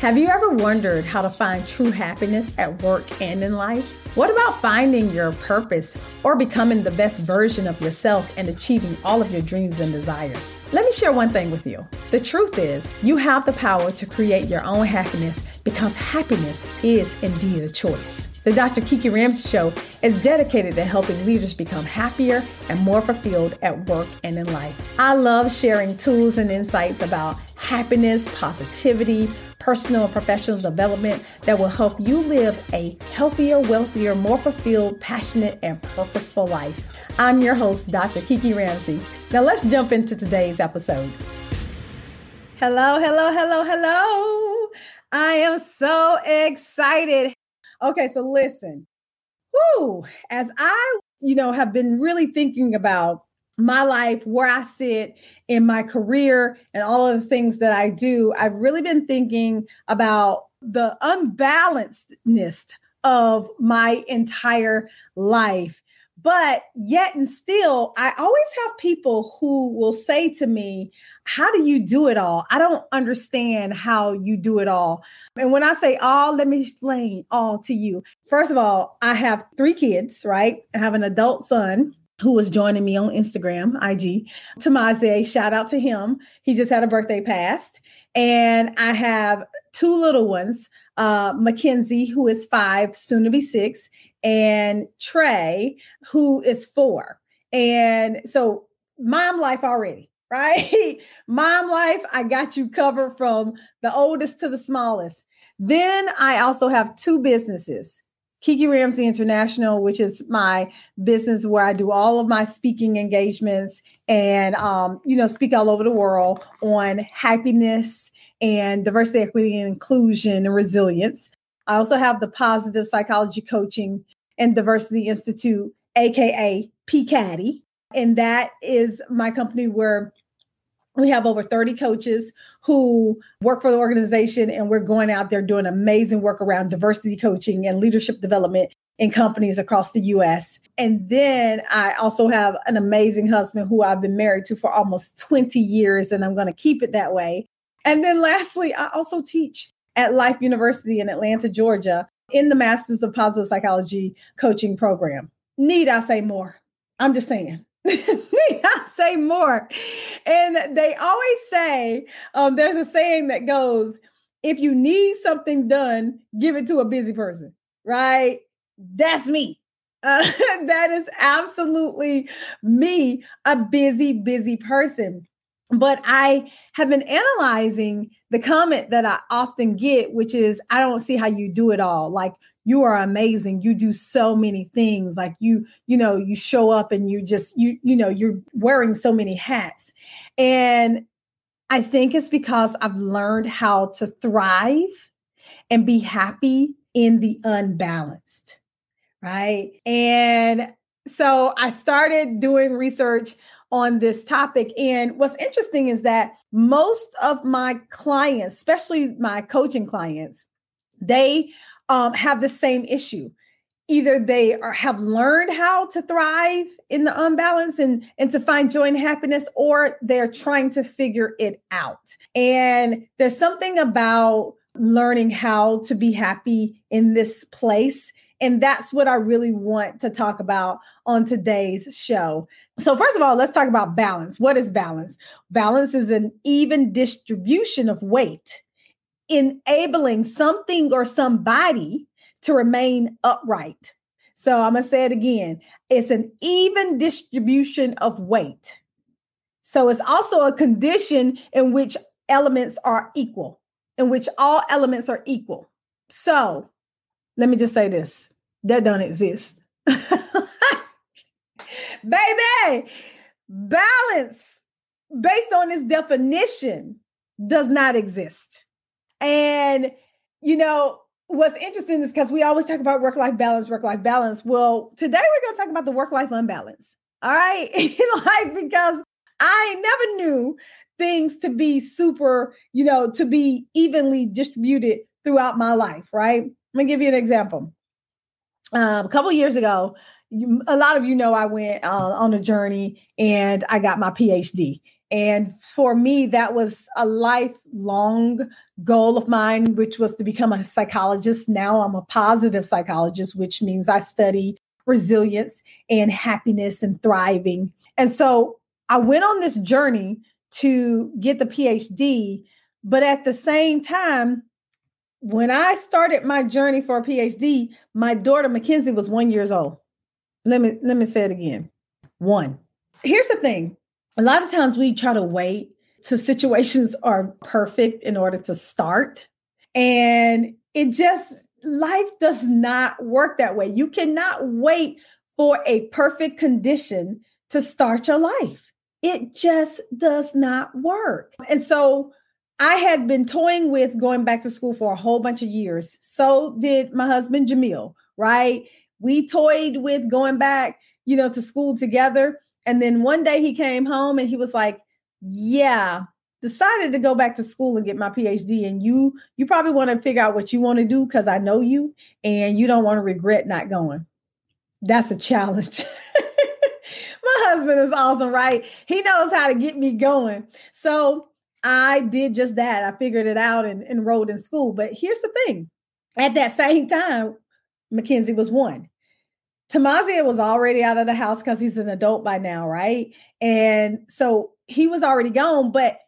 Have you ever wondered how to find true happiness at work and in life? What about finding your purpose or becoming the best version of yourself and achieving all of your dreams and desires? Let me share one thing with you. The truth is, you have the power to create your own happiness because happiness is indeed a choice. The Dr. Kiki Ramsey Show is dedicated to helping leaders become happier and more fulfilled at work and in life. I love sharing tools and insights about happiness, positivity, personal and professional development that will help you live a healthier, wealthier, more fulfilled, passionate, and purposeful life. I'm your host, Dr. Kiki Ramsey. Now let's jump into today's episode. Hello, hello, hello, hello. I am so excited. Okay, so listen. Whoo, as I, you know, have been really thinking about my life, where I sit in my career, and all of the things that I do, I've really been thinking about the unbalancedness of my entire life. But yet and still, I always have people who will say to me, How do you do it all? I don't understand how you do it all. And when I say all, let me explain all to you. First of all, I have three kids, right? I have an adult son who was joining me on Instagram, IG. Tamaze, shout out to him. He just had a birthday past. And I have two little ones, uh, Mackenzie, who is five, soon to be six, and Trey, who is four. And so mom life already, right? mom life, I got you covered from the oldest to the smallest. Then I also have two businesses. Kiki Ramsey International, which is my business where I do all of my speaking engagements and um, you know speak all over the world on happiness and diversity, equity, and inclusion and resilience. I also have the Positive Psychology Coaching and Diversity Institute, aka PCADI, and that is my company where we have over 30 coaches who work for the organization, and we're going out there doing amazing work around diversity coaching and leadership development in companies across the US. And then I also have an amazing husband who I've been married to for almost 20 years, and I'm going to keep it that way. And then lastly, I also teach at Life University in Atlanta, Georgia, in the Masters of Positive Psychology coaching program. Need I say more? I'm just saying. say more. And they always say, um, there's a saying that goes, if you need something done, give it to a busy person, right? That's me. Uh, that is absolutely me, a busy, busy person. But I have been analyzing the comment that I often get, which is, I don't see how you do it all. Like, you are amazing. You do so many things. Like you you know you show up and you just you you know you're wearing so many hats. And i think it's because i've learned how to thrive and be happy in the unbalanced right? And so i started doing research on this topic. And what's interesting is that most of my clients especially my coaching clients they um, have the same issue. Either they are have learned how to thrive in the unbalance and, and to find joy and happiness, or they're trying to figure it out. And there's something about learning how to be happy in this place. And that's what I really want to talk about on today's show. So, first of all, let's talk about balance. What is balance? Balance is an even distribution of weight enabling something or somebody to remain upright. So I'm going to say it again it's an even distribution of weight. So it's also a condition in which elements are equal, in which all elements are equal. So let me just say this that don't exist. Baby, balance based on its definition does not exist. And, you know, what's interesting is because we always talk about work life balance, work life balance. Well, today we're going to talk about the work life unbalance. All right. like, because I never knew things to be super, you know, to be evenly distributed throughout my life. Right. Let me give you an example. Um, a couple years ago, you, a lot of you know I went uh, on a journey and I got my PhD. And for me, that was a lifelong goal of mine, which was to become a psychologist. Now I'm a positive psychologist, which means I study resilience and happiness and thriving. And so I went on this journey to get the PhD, but at the same time, when I started my journey for a PhD, my daughter Mackenzie was one years old. Let me let me say it again. One. Here's the thing. A lot of times we try to wait till situations are perfect in order to start. And it just life does not work that way. You cannot wait for a perfect condition to start your life. It just does not work. And so I had been toying with going back to school for a whole bunch of years. So did my husband, Jamil, right? We toyed with going back, you know, to school together. And then one day he came home and he was like, Yeah, decided to go back to school and get my PhD. And you, you probably want to figure out what you want to do because I know you and you don't want to regret not going. That's a challenge. my husband is awesome, right? He knows how to get me going. So I did just that. I figured it out and enrolled in school. But here's the thing at that same time, Mackenzie was one. Tamazia was already out of the house because he's an adult by now, right? And so he was already gone. But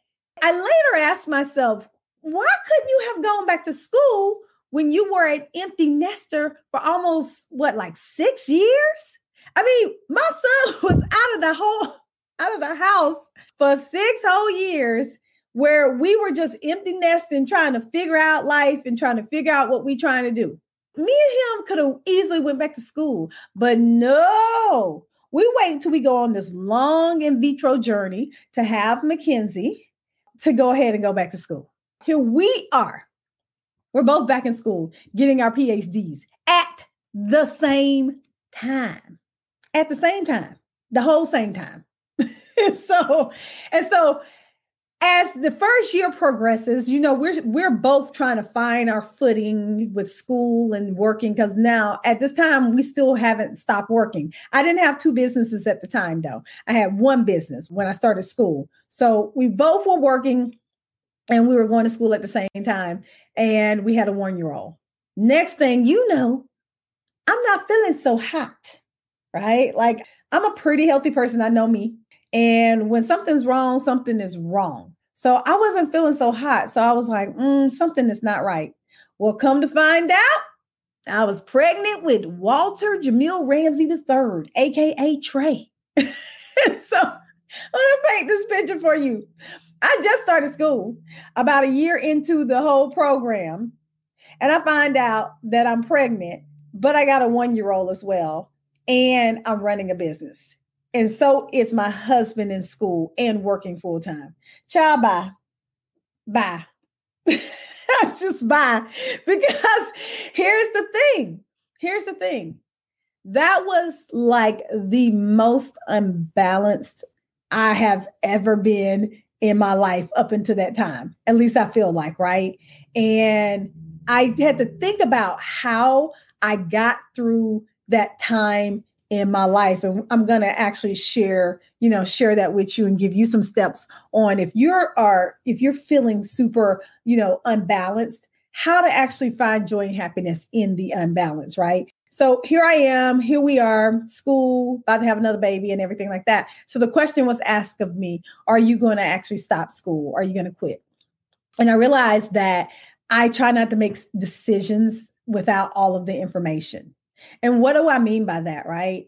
I later asked myself, why couldn't you have gone back to school when you were an empty nester for almost what, like six years? I mean, my son was out of the whole out of the house for six whole years where we were just empty nesting, trying to figure out life and trying to figure out what we trying to do. Me and him could have easily went back to school, but no, we wait until we go on this long in vitro journey to have Mackenzie to go ahead and go back to school. Here we are. We're both back in school getting our PhDs at the same time. At the same time, the whole same time. and so, and so as the first year progresses, you know, we're we're both trying to find our footing with school and working because now at this time we still haven't stopped working. I didn't have two businesses at the time though. I had one business when I started school. So we both were working and we were going to school at the same time and we had a 1-year-old. Next thing you know, I'm not feeling so hot. Right? Like I'm a pretty healthy person, I know me. And when something's wrong, something is wrong. So I wasn't feeling so hot. So I was like, mm, something is not right. Well, come to find out, I was pregnant with Walter Jamil Ramsey III, AKA Trey. so let me paint this picture for you. I just started school about a year into the whole program. And I find out that I'm pregnant, but I got a one year old as well. And I'm running a business. And so is my husband in school and working full time. Child, bye. Bye. Just bye. Because here's the thing. Here's the thing. That was like the most unbalanced I have ever been in my life up until that time. At least I feel like, right? And I had to think about how I got through that time in my life and i'm going to actually share you know share that with you and give you some steps on if you're are if you're feeling super you know unbalanced how to actually find joy and happiness in the unbalance right? So here i am here we are school about to have another baby and everything like that. So the question was asked of me are you going to actually stop school? Are you going to quit? And i realized that i try not to make decisions without all of the information and what do I mean by that, right?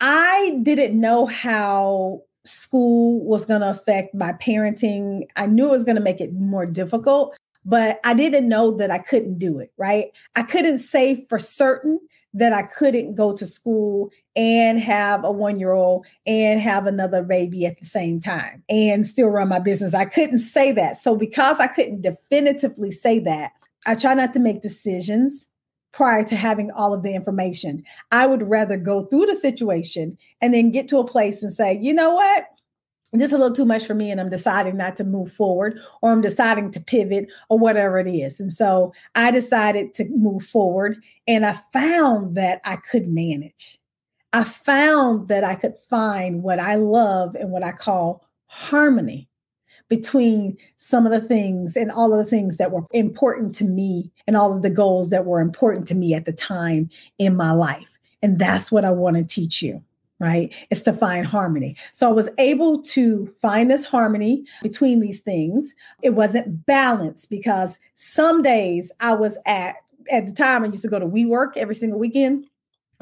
I didn't know how school was going to affect my parenting. I knew it was going to make it more difficult, but I didn't know that I couldn't do it, right? I couldn't say for certain that I couldn't go to school and have a one year old and have another baby at the same time and still run my business. I couldn't say that. So, because I couldn't definitively say that, I try not to make decisions prior to having all of the information. I would rather go through the situation and then get to a place and say, you know what? This is a little too much for me, and I'm deciding not to move forward, or I'm deciding to pivot, or whatever it is. And so I decided to move forward, and I found that I could manage. I found that I could find what I love and what I call harmony between some of the things and all of the things that were important to me and all of the goals that were important to me at the time in my life. And that's what I want to teach you, right? It's to find harmony. So I was able to find this harmony between these things. It wasn't balanced because some days I was at, at the time I used to go to WeWork every single weekend.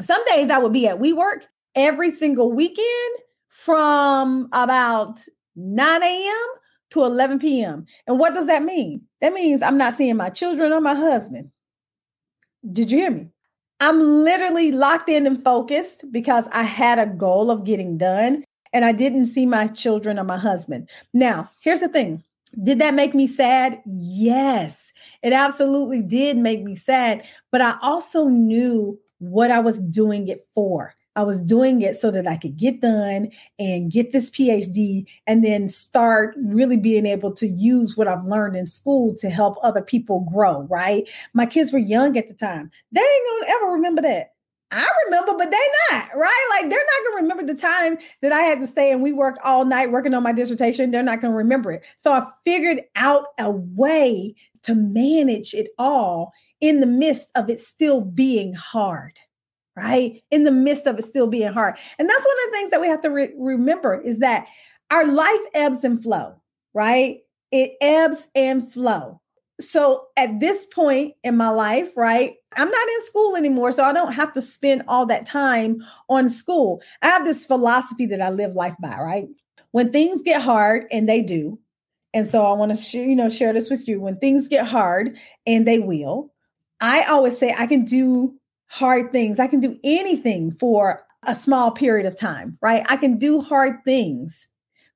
Some days I would be at WeWork every single weekend from about 9 a.m to 11 p.m. And what does that mean? That means I'm not seeing my children or my husband. Did you hear me? I'm literally locked in and focused because I had a goal of getting done and I didn't see my children or my husband. Now, here's the thing did that make me sad? Yes, it absolutely did make me sad. But I also knew what I was doing it for. I was doing it so that I could get done and get this PhD and then start really being able to use what I've learned in school to help other people grow, right? My kids were young at the time. They ain't gonna ever remember that. I remember, but they not, right? Like they're not gonna remember the time that I had to stay and we worked all night working on my dissertation. They're not gonna remember it. So I figured out a way to manage it all in the midst of it still being hard right? In the midst of it still being hard. And that's one of the things that we have to re- remember is that our life ebbs and flow, right? It ebbs and flow. So at this point in my life, right, I'm not in school anymore, so I don't have to spend all that time on school. I have this philosophy that I live life by, right? When things get hard, and they do, and so I want to share, you know, share this with you. When things get hard, and they will, I always say I can do hard things. I can do anything for a small period of time, right? I can do hard things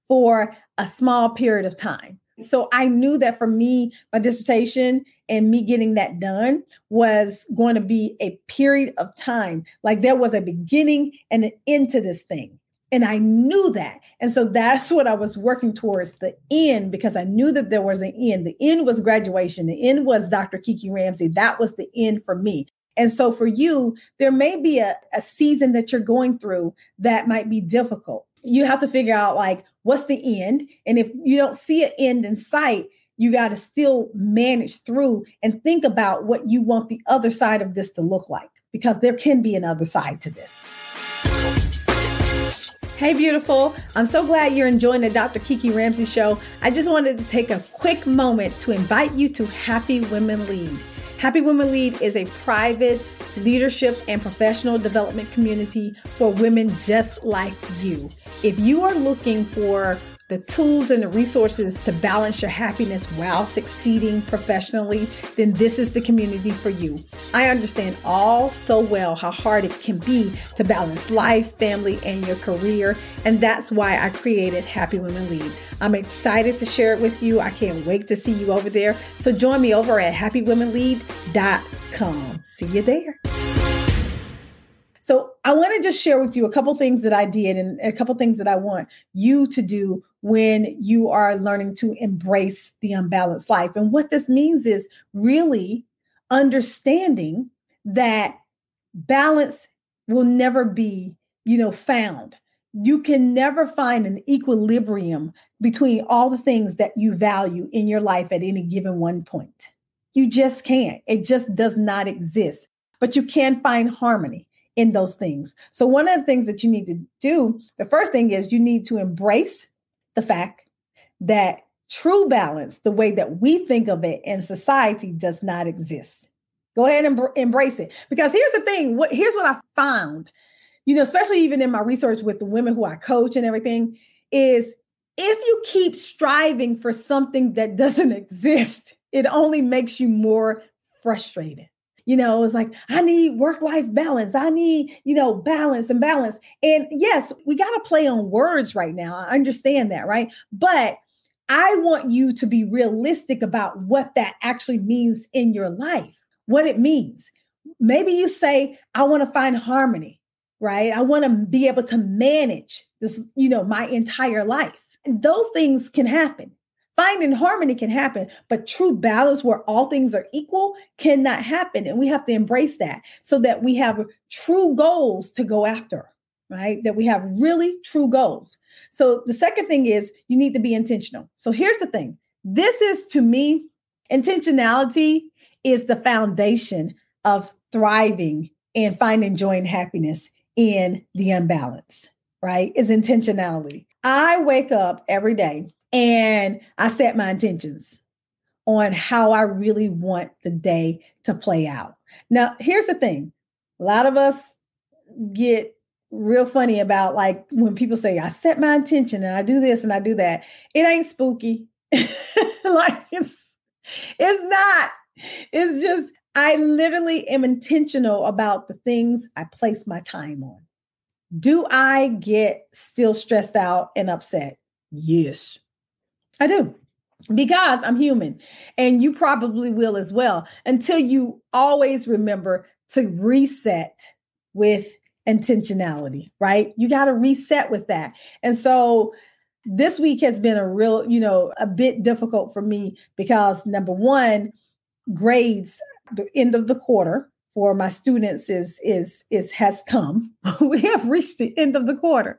for a small period of time. So I knew that for me, my dissertation and me getting that done was going to be a period of time. Like there was a beginning and an end to this thing. And I knew that. And so that's what I was working towards the end because I knew that there was an end. The end was graduation. The end was Dr. Kiki Ramsey. That was the end for me. And so for you, there may be a, a season that you're going through that might be difficult. You have to figure out like what's the end. And if you don't see an end in sight, you got to still manage through and think about what you want the other side of this to look like because there can be another side to this. Hey, beautiful. I'm so glad you're enjoying the Dr. Kiki Ramsey show. I just wanted to take a quick moment to invite you to Happy Women Lead. Happy Women Lead is a private leadership and professional development community for women just like you. If you are looking for the tools and the resources to balance your happiness while succeeding professionally, then this is the community for you. I understand all so well how hard it can be to balance life, family, and your career. And that's why I created Happy Women Lead. I'm excited to share it with you. I can't wait to see you over there. So join me over at happywomenlead.com. See you there. So I want to just share with you a couple things that I did and a couple things that I want you to do when you are learning to embrace the unbalanced life. And what this means is really understanding that balance will never be, you know, found. You can never find an equilibrium between all the things that you value in your life at any given one point. You just can't. It just does not exist. But you can find harmony in those things. So, one of the things that you need to do, the first thing is you need to embrace the fact that true balance, the way that we think of it in society, does not exist. Go ahead and embrace it. Because here's the thing what, here's what I found, you know, especially even in my research with the women who I coach and everything, is if you keep striving for something that doesn't exist, it only makes you more frustrated you know, it's like, I need work life balance. I need, you know, balance and balance. And yes, we got to play on words right now. I understand that, right? But I want you to be realistic about what that actually means in your life, what it means. Maybe you say, I want to find harmony, right? I want to be able to manage this, you know, my entire life. And those things can happen. Finding harmony can happen, but true balance where all things are equal cannot happen. And we have to embrace that so that we have true goals to go after. right? That we have really true goals. So the second thing is you need to be intentional. So here's the thing this is to me, intentionality is the foundation of thriving and finding joy and happiness in the unbalance, right? Is intentionality. I wake up every day and I set my intentions on how I really want the day to play out. Now, here's the thing a lot of us get real funny about like when people say, I set my intention and I do this and I do that. It ain't spooky. like it's it's not. It's just I literally am intentional about the things I place my time on. Do I get still stressed out and upset? Yes, I do. Because I'm human and you probably will as well until you always remember to reset with intentionality, right? You got to reset with that. And so this week has been a real, you know, a bit difficult for me because number one, grades, the end of the quarter for my students is is is has come. we have reached the end of the quarter.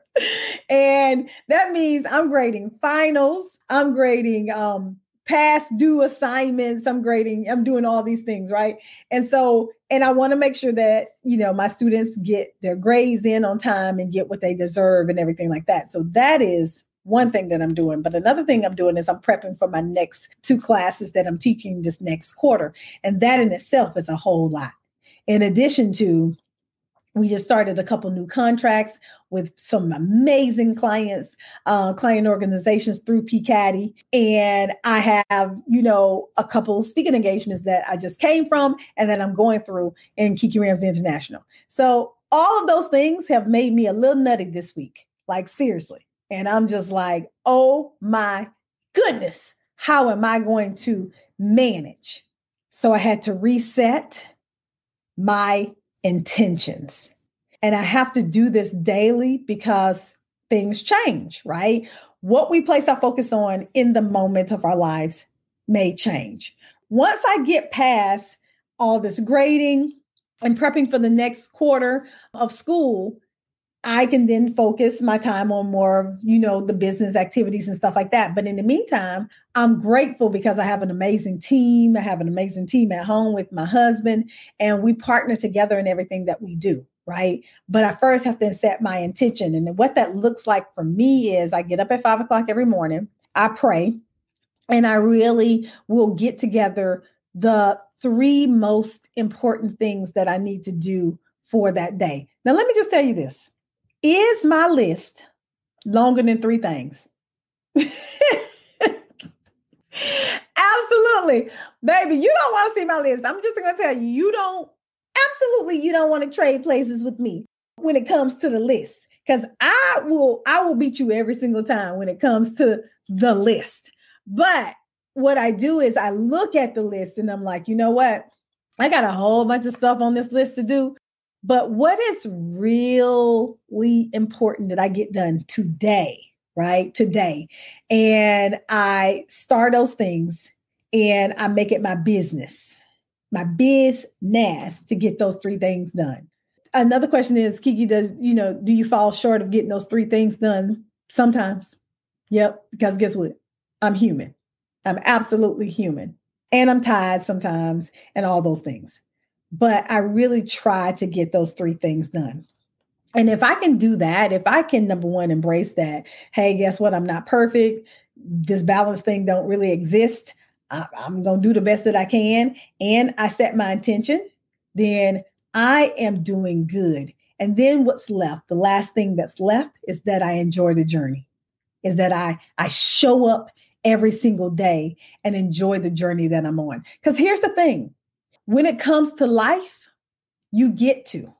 And that means I'm grading finals, I'm grading um past due assignments. I'm grading i'm doing all these things right? And so and i want to make sure that you know my students get their grades in on time and get what they deserve and everything like that. So that is one thing that i'm doing. But another thing i'm doing is i'm prepping for my next two classes that i'm teaching this next quarter. And that in itself is a whole lot in addition to we just started a couple new contracts with some amazing clients, uh, client organizations through PCADI. And I have, you know, a couple speaking engagements that I just came from and that I'm going through in Kiki Ramsey International. So all of those things have made me a little nutty this week, like seriously. And I'm just like, oh my goodness, how am I going to manage? So I had to reset my intentions. And I have to do this daily because things change, right? What we place our focus on in the moment of our lives may change. Once I get past all this grading and prepping for the next quarter of school, I can then focus my time on more of, you know, the business activities and stuff like that. But in the meantime, I'm grateful because I have an amazing team. I have an amazing team at home with my husband, and we partner together in everything that we do. Right. But I first have to set my intention. And what that looks like for me is I get up at five o'clock every morning, I pray, and I really will get together the three most important things that I need to do for that day. Now, let me just tell you this is my list longer than three things? absolutely. Baby, you don't want to see my list. I'm just going to tell you, you don't, absolutely, you don't want to trade places with me when it comes to the list because I will, I will beat you every single time when it comes to the list. But what I do is I look at the list and I'm like, you know what? I got a whole bunch of stuff on this list to do. But what is really important that I get done today, right? Today. And I start those things and I make it my business, my business to get those three things done. Another question is Kiki, does, you know, do you fall short of getting those three things done? Sometimes. Yep. Because guess what? I'm human. I'm absolutely human. And I'm tired sometimes and all those things but I really try to get those three things done. And if I can do that, if I can number one embrace that, hey, guess what? I'm not perfect. This balance thing don't really exist. I, am going to do the best that I can and I set my intention, then I am doing good. And then what's left? The last thing that's left is that I enjoy the journey. Is that I I show up every single day and enjoy the journey that I'm on. Cuz here's the thing when it comes to life, you get to.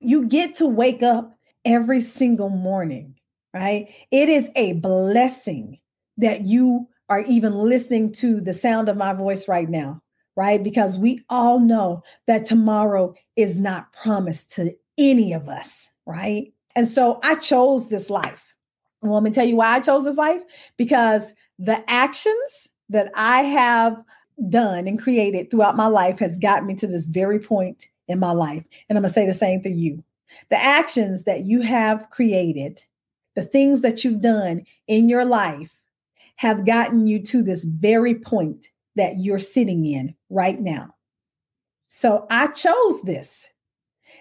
You get to wake up every single morning, right? It is a blessing that you are even listening to the sound of my voice right now, right? Because we all know that tomorrow is not promised to any of us, right? And so I chose this life. Well, let me tell you why I chose this life because the actions that I have done and created throughout my life has gotten me to this very point in my life. And I'm going to say the same to you. The actions that you have created, the things that you've done in your life have gotten you to this very point that you're sitting in right now. So I chose this.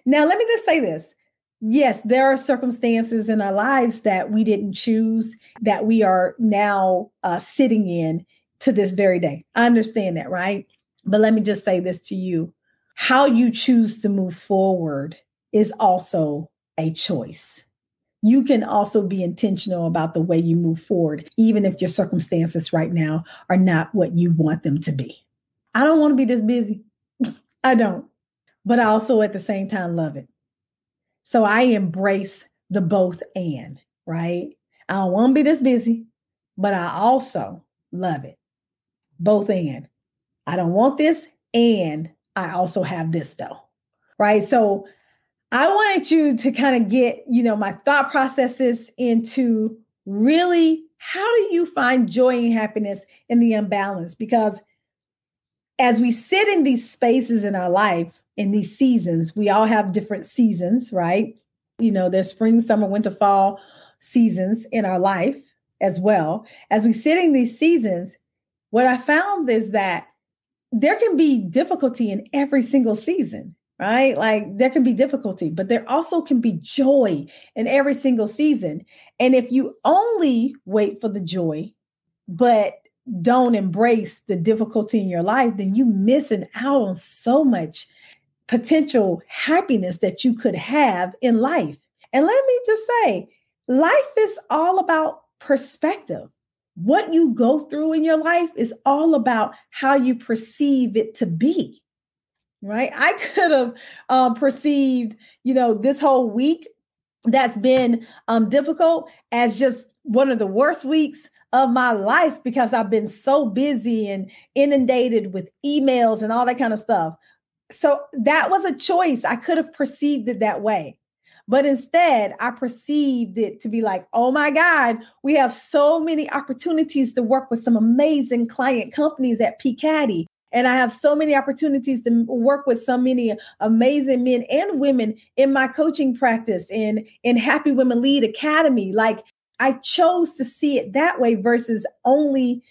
Now, let me just say this. Yes, there are circumstances in our lives that we didn't choose that we are now uh, sitting in to this very day. I understand that, right? But let me just say this to you how you choose to move forward is also a choice. You can also be intentional about the way you move forward, even if your circumstances right now are not what you want them to be. I don't want to be this busy. I don't. But I also at the same time love it. So I embrace the both and, right? I don't want to be this busy, but I also love it. Both and. I don't want this and I also have this though. Right? So I wanted you to kind of get, you know, my thought processes into really how do you find joy and happiness in the imbalance? because as we sit in these spaces in our life in these seasons. We all have different seasons, right? You know, there's spring, summer, winter, fall seasons in our life as well. As we sit in these seasons, what I found is that there can be difficulty in every single season, right? Like there can be difficulty, but there also can be joy in every single season. And if you only wait for the joy, but don't embrace the difficulty in your life, then you missing out on so much potential happiness that you could have in life. And let me just say, life is all about perspective. What you go through in your life is all about how you perceive it to be. Right? I could have um, perceived, you know, this whole week that's been um, difficult as just one of the worst weeks of my life because I've been so busy and inundated with emails and all that kind of stuff. So that was a choice. I could have perceived it that way. But instead, I perceived it to be like, oh my God, we have so many opportunities to work with some amazing client companies at PCADI. And I have so many opportunities to work with so many amazing men and women in my coaching practice in, in Happy Women Lead Academy. Like I chose to see it that way versus only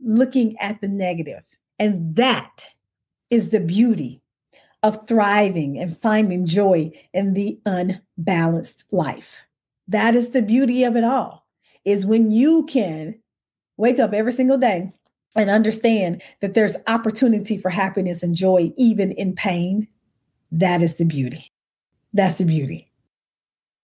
looking at the negative. And that is the beauty of thriving and finding joy in the unbalanced life. That is the beauty of it all. Is when you can wake up every single day and understand that there's opportunity for happiness and joy even in pain. That is the beauty. That's the beauty.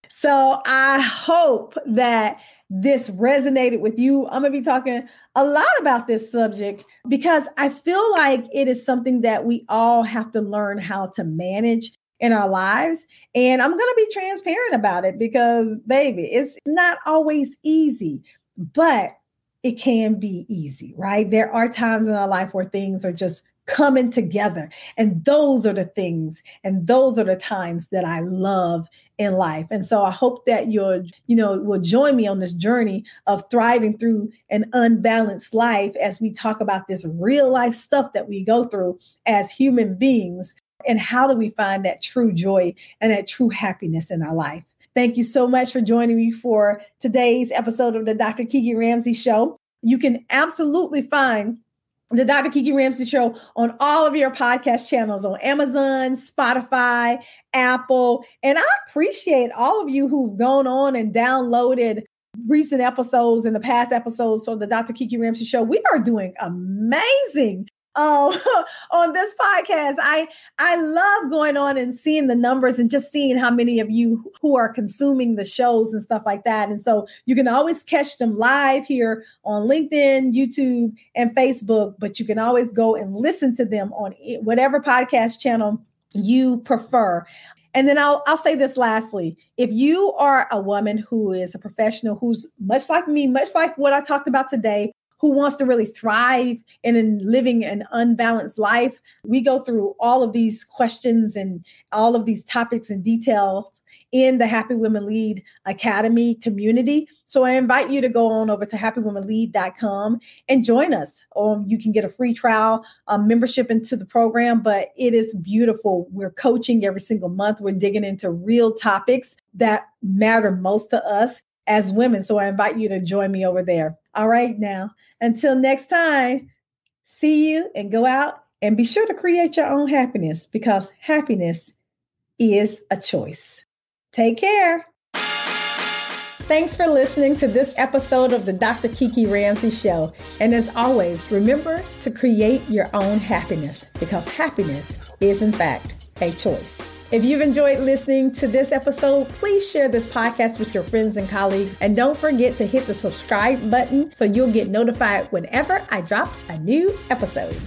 So I hope that this resonated with you. I'm going to be talking a lot about this subject because I feel like it is something that we all have to learn how to manage in our lives. And I'm going to be transparent about it because, baby, it's not always easy, but it can be easy, right? There are times in our life where things are just coming together. And those are the things and those are the times that I love in life. And so I hope that you're, you know, will join me on this journey of thriving through an unbalanced life as we talk about this real life stuff that we go through as human beings. And how do we find that true joy and that true happiness in our life? Thank you so much for joining me for today's episode of the Dr. Kiki Ramsey Show. You can absolutely find the Dr. Kiki Ramsey Show on all of your podcast channels on Amazon, Spotify, Apple. And I appreciate all of you who've gone on and downloaded recent episodes and the past episodes of the Dr. Kiki Ramsey Show. We are doing amazing uh, on this podcast. I I love going on and seeing the numbers and just seeing how many of you who are consuming the shows and stuff like that. And so you can always catch them live here on LinkedIn, YouTube, and Facebook, but you can always go and listen to them on whatever podcast channel you prefer. And then I'll I'll say this lastly. If you are a woman who is a professional who's much like me, much like what I talked about today, who wants to really thrive in, in living an unbalanced life. We go through all of these questions and all of these topics in detail in the Happy Women Lead Academy community. So I invite you to go on over to happywomenlead.com and join us. Um, you can get a free trial membership into the program, but it is beautiful. We're coaching every single month. We're digging into real topics that matter most to us as women. So I invite you to join me over there. All right, now, until next time, see you and go out and be sure to create your own happiness because happiness is a choice. Take care. Thanks for listening to this episode of the Dr. Kiki Ramsey Show. And as always, remember to create your own happiness because happiness is, in fact, a choice. If you've enjoyed listening to this episode, please share this podcast with your friends and colleagues. And don't forget to hit the subscribe button so you'll get notified whenever I drop a new episode.